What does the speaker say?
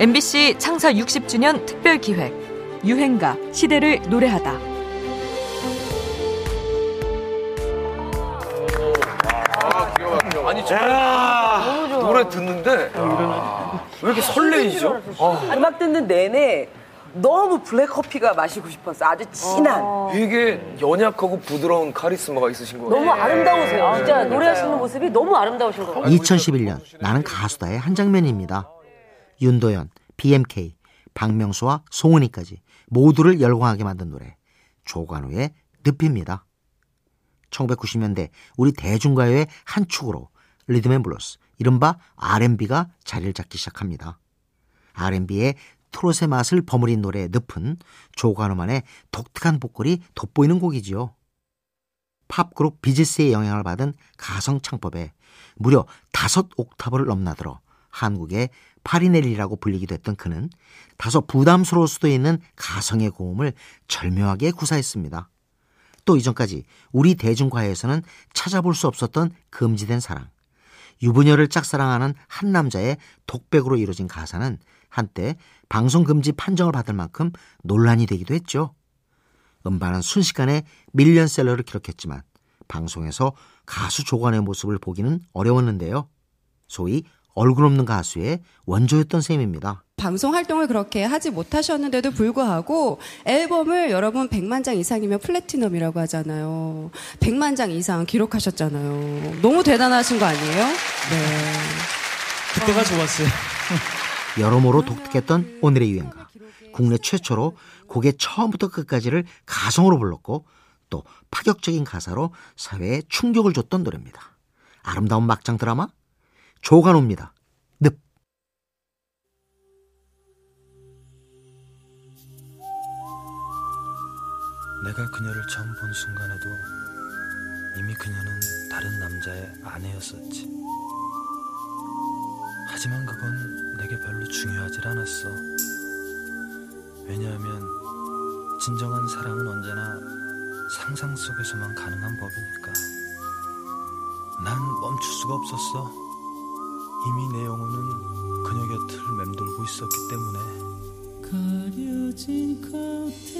MBC 창사 60주년 특별 기획 유행가 시대를 노래하다. 아니 저 노래 듣는데 왜 이렇게 설레이죠? 음악 듣는 내내 너무 블랙커피가 마시고 싶었어. 아주 진한. 되게 연약하고 부드러운 카리스마가 있으신 것 너무 같아요. 아름다우세요. 진짜 노래하시는 모습이 너무 아름다우신 것 같아요. 2011년 나는 가수다의 한 장면입니다. 윤도현, BMK, 박명수와 송은이까지 모두를 열광하게 만든 노래 조관우의 늪입니다. 1990년대 우리 대중가요의 한 축으로 리듬앤블루스, 이른바 R&B가 자리를 잡기 시작합니다. R&B에 트롯의 맛을 버무린 노래의 늪은 조관우만의 독특한 보컬이 돋보이는 곡이지요. 팝그룹 비지스의 영향을 받은 가성 창법에 무려 다섯 옥타브를 넘나들어 한국의 파리넬리라고 불리기도 했던 그는 다소 부담스러울 수도 있는 가성의 고음을 절묘하게 구사했습니다. 또 이전까지 우리 대중가요에서는 찾아볼 수 없었던 금지된 사랑, 유부녀를 짝사랑하는 한 남자의 독백으로 이루어진 가사는 한때 방송 금지 판정을 받을 만큼 논란이 되기도 했죠. 음반은 순식간에 밀리언셀러를 기록했지만 방송에서 가수 조관의 모습을 보기는 어려웠는데요. 소위 얼굴 없는 가수의 원조였던 셈입니다. 방송 활동을 그렇게 하지 못하셨는데도 불구하고 앨범을 여러분 100만 장 이상이면 플래티넘이라고 하잖아요. 100만 장 이상 기록하셨잖아요. 너무 대단하신 거 아니에요? 네. 그때가 좋았어요. 여러모로 독특했던 오늘의 유행가. 국내 최초로 곡의 처음부터 끝까지를 가성으로 불렀고 또 파격적인 가사로 사회에 충격을 줬던 노래입니다. 아름다운 막장 드라마 조간호입니다. 늪. 내가 그녀를 처음 본 순간에도 이미 그녀는 다른 남자의 아내였었지. 하지만 그건 내게 별로 중요하질 않았어. 왜냐하면 진정한 사랑은 언제나 상상 속에서만 가능한 법이니까. 난 멈출 수가 없었어. 이미 내 영혼은 그녀 곁을 맴돌고 있었기 때문에. 가려진 커튼